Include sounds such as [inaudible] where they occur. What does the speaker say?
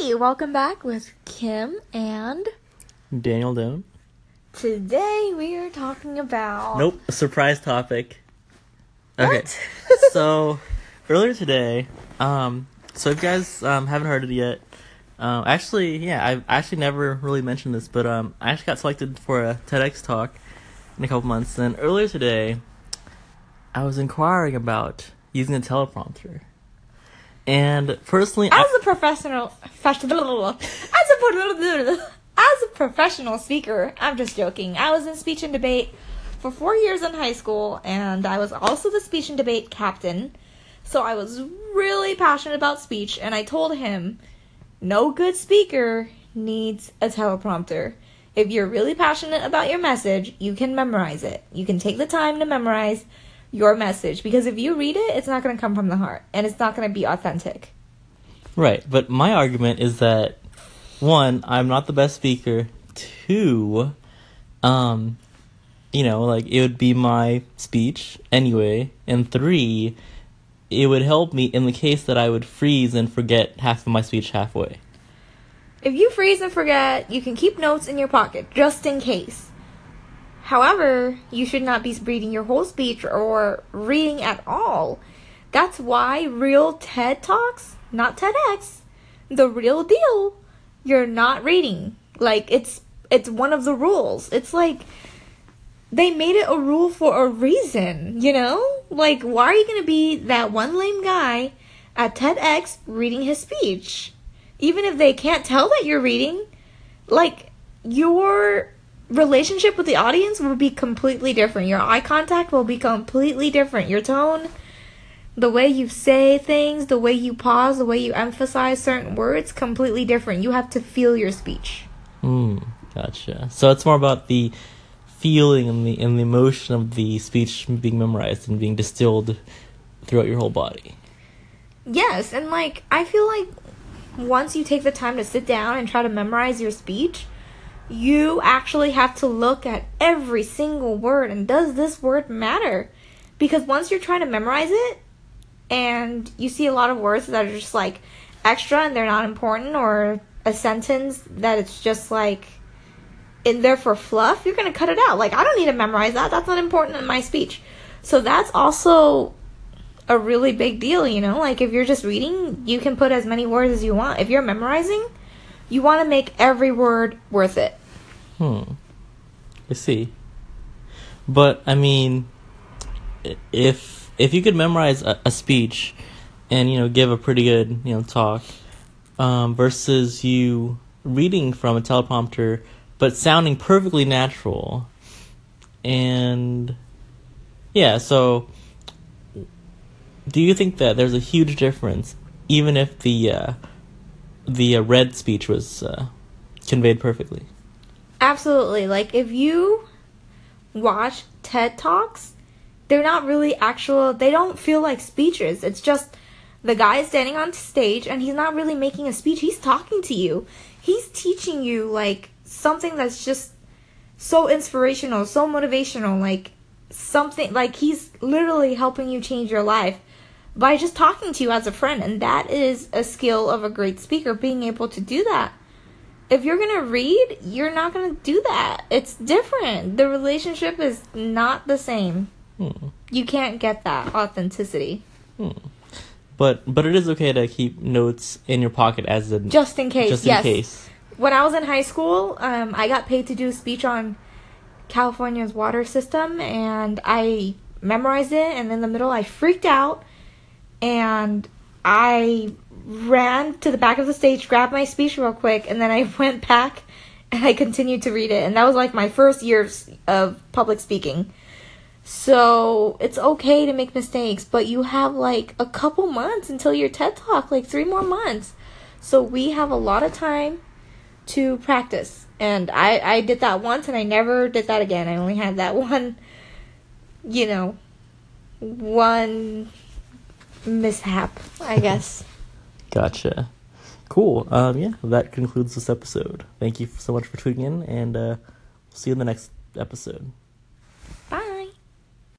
Hey, welcome back with Kim and Daniel Doan. today we are talking about Nope, a surprise topic. Okay, What? [laughs] so earlier today, um, so if you guys um, haven't heard it yet, um, actually, yeah, I've actually never really mentioned this, but um, I actually got selected for a TEDx talk in a couple months, and earlier today, I was inquiring about using a teleprompter, and personally, I, as a professional as a as a professional speaker, I'm just joking. I was in speech and debate for 4 years in high school and I was also the speech and debate captain. So I was really passionate about speech and I told him no good speaker needs a teleprompter. If you're really passionate about your message, you can memorize it. You can take the time to memorize your message because if you read it, it's not going to come from the heart and it's not going to be authentic. Right, but my argument is that one, I'm not the best speaker. Two, um, you know, like it would be my speech anyway. And three, it would help me in the case that I would freeze and forget half of my speech halfway. If you freeze and forget, you can keep notes in your pocket just in case. However, you should not be reading your whole speech or reading at all. That's why real TED Talks, not TEDx, the real deal, you're not reading. Like it's it's one of the rules. It's like they made it a rule for a reason, you know? Like why are you going to be that one lame guy at TEDx reading his speech? Even if they can't tell that you're reading, like your relationship with the audience will be completely different. Your eye contact will be completely different. Your tone, the way you say things, the way you pause, the way you emphasize certain words, completely different. You have to feel your speech. Hmm, gotcha. So it's more about the feeling and the and the emotion of the speech being memorized and being distilled throughout your whole body. Yes, and like I feel like once you take the time to sit down and try to memorize your speech, you actually have to look at every single word and does this word matter? Because once you're trying to memorize it and you see a lot of words that are just like extra and they're not important or a sentence that it's just like in there for fluff, you're going to cut it out. Like I don't need to memorize that. That's not important in my speech. So that's also a really big deal, you know? Like if you're just reading, you can put as many words as you want. If you're memorizing, you want to make every word worth it. Hmm. I see. But I mean, if if you could memorize a, a speech and you know give a pretty good you know talk, um, versus you reading from a teleprompter but sounding perfectly natural, and yeah, so do you think that there's a huge difference, even if the uh, the uh, read speech was uh, conveyed perfectly? Absolutely. Like if you watch TED Talks, they're not really actual, they don't feel like speeches. It's just the guy is standing on stage and he's not really making a speech. He's talking to you. He's teaching you like something that's just so inspirational, so motivational, like something like he's literally helping you change your life by just talking to you as a friend. And that is a skill of a great speaker, being able to do that if you're gonna read, you're not gonna do that. It's different. The relationship is not the same. Hmm. You can't get that authenticity. Hmm. But but it is okay to keep notes in your pocket as a Just in case, just in yes. case. When I was in high school, um, I got paid to do a speech on California's water system, and I memorized it. And in the middle, I freaked out, and I ran to the back of the stage, grabbed my speech real quick, and then I [laughs] went back and I continued to read it. And that was like my first years of public speaking. So it's okay to make mistakes, but you have like a couple months until your TED Talk, like three more months. So we have a lot of time to practice. And I, I did that once and I never did that again. I only had that [laughs] one, you know, one mishap, I guess. [laughs] Gotcha. Cool. Um, yeah, that concludes this episode. Thank you so much for tuning in, and uh, we'll see you in the next episode.